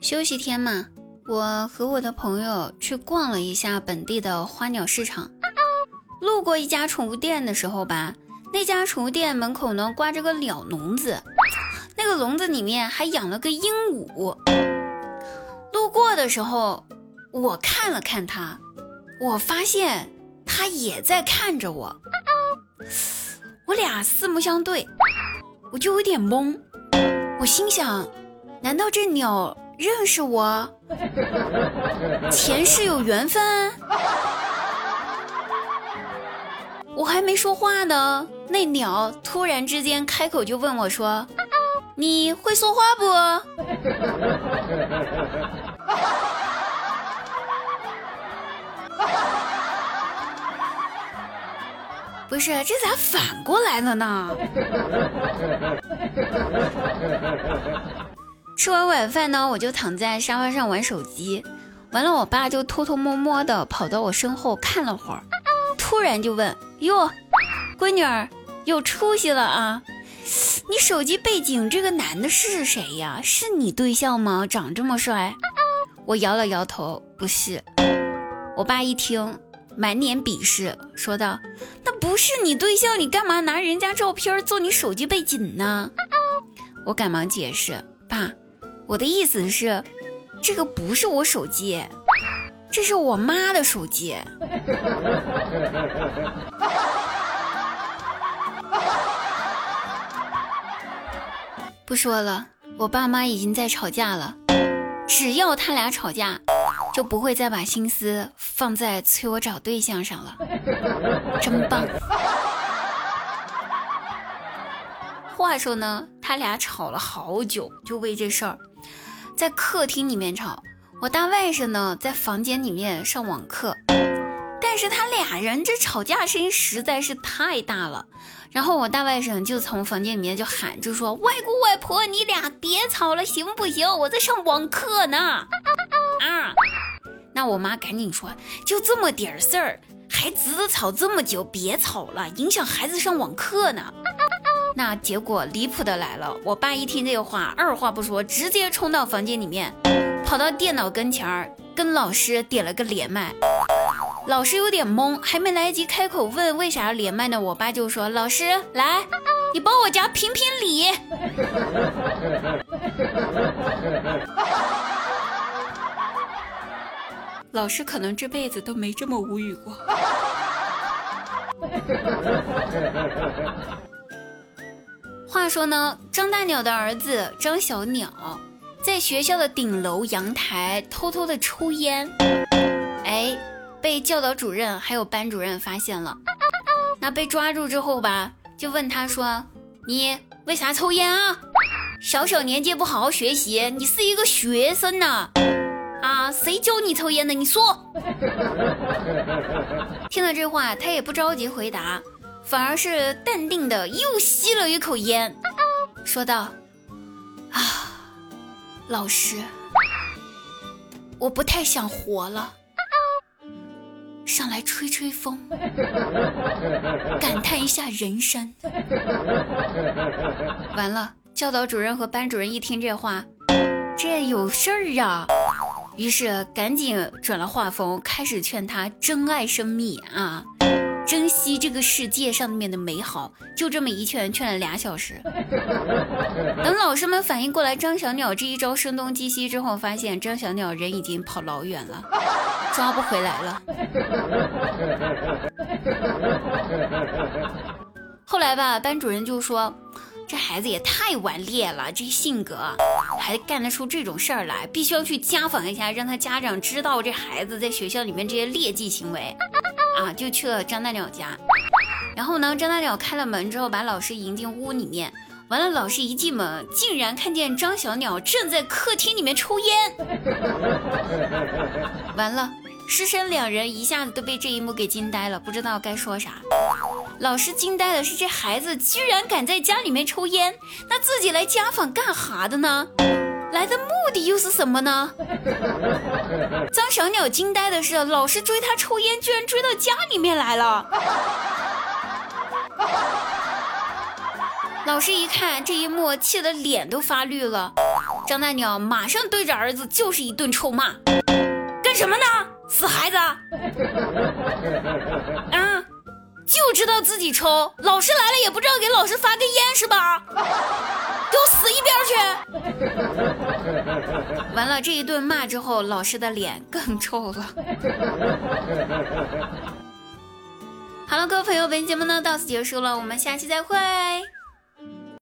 休息天嘛，我和我的朋友去逛了一下本地的花鸟市场。路过一家宠物店的时候吧，那家宠物店门口呢挂着个鸟笼子，那个笼子里面还养了个鹦鹉。路过的时候，我看了看它，我发现它也在看着我，我俩四目相对，我就有点懵。我心想，难道这鸟？认识我，前世有缘分。我还没说话呢，那鸟突然之间开口就问我说：“ 你会说话不？” 不是，这咋反过来了呢？吃完晚饭呢，我就躺在沙发上玩手机。完了，我爸就偷偷摸摸的跑到我身后看了会儿，突然就问：“哟，闺女儿有出息了啊！你手机背景这个男的是谁呀？是你对象吗？长这么帅？”我摇了摇头，不是。我爸一听，满脸鄙视，说道：“那不是你对象，你干嘛拿人家照片做你手机背景呢？”我赶忙解释：“爸。”我的意思是，这个不是我手机，这是我妈的手机。不说了，我爸妈已经在吵架了。只要他俩吵架，就不会再把心思放在催我找对象上了。真棒。话说呢，他俩吵了好久，就为这事儿。在客厅里面吵，我大外甥呢在房间里面上网课，但是他俩人这吵架声音实在是太大了，然后我大外甥就从房间里面就喊，就说外公外婆你俩别吵了行不行？我在上网课呢。啊，那我妈赶紧说，就这么点事儿，还值得吵这么久？别吵了，影响孩子上网课呢。那结果离谱的来了，我爸一听这话，二话不说，直接冲到房间里面，跑到电脑跟前儿，跟老师点了个连麦。老师有点懵，还没来得及开口问为啥要连麦呢，我爸就说：“老师，来，你帮我家评评理。”老师可能这辈子都没这么无语过。话说呢，张大鸟的儿子张小鸟在学校的顶楼阳台偷偷的抽烟，哎，被教导主任还有班主任发现了。那被抓住之后吧，就问他说：“你为啥抽烟啊？小小年纪不好好学习，你是一个学生呢？啊，啊谁教你抽烟的？你说。”听了这话，他也不着急回答。反而是淡定的又吸了一口烟，说道：“啊，老师，我不太想活了，上来吹吹风，感叹一下人生。”完了，教导主任和班主任一听这话，这有事儿啊，于是赶紧转了画风，开始劝他珍爱生命啊。珍惜这个世界上面的美好，就这么一劝，劝了俩小时。等老师们反应过来张小鸟这一招声东击西之后，发现张小鸟人已经跑老远了，抓不回来了。后来吧，班主任就说：“这孩子也太顽劣了，这性格还干得出这种事儿来，必须要去家访一下，让他家长知道这孩子在学校里面这些劣迹行为。”啊，就去了张大鸟家，然后呢，张大鸟开了门之后，把老师迎进屋里面。完了，老师一进门，竟然看见张小鸟正在客厅里面抽烟。完了，师生两人一下子都被这一幕给惊呆了，不知道该说啥。老师惊呆的是，这孩子居然敢在家里面抽烟，那自己来家访干哈的呢？来的目的又是什么呢？张小鸟惊呆的是，老师追他抽烟，居然追到家里面来了。老师一看这一幕，气得脸都发绿了，张大鸟马上对着儿子就是一顿臭骂：“干什么呢，死孩子！啊，就知道自己抽，老师来了也不知道给老师发根烟是吧？给我死一边去！”完了这一顿骂之后，老师的脸更臭了。好了，各位朋友，本期节目呢到此结束了，我们下期再会。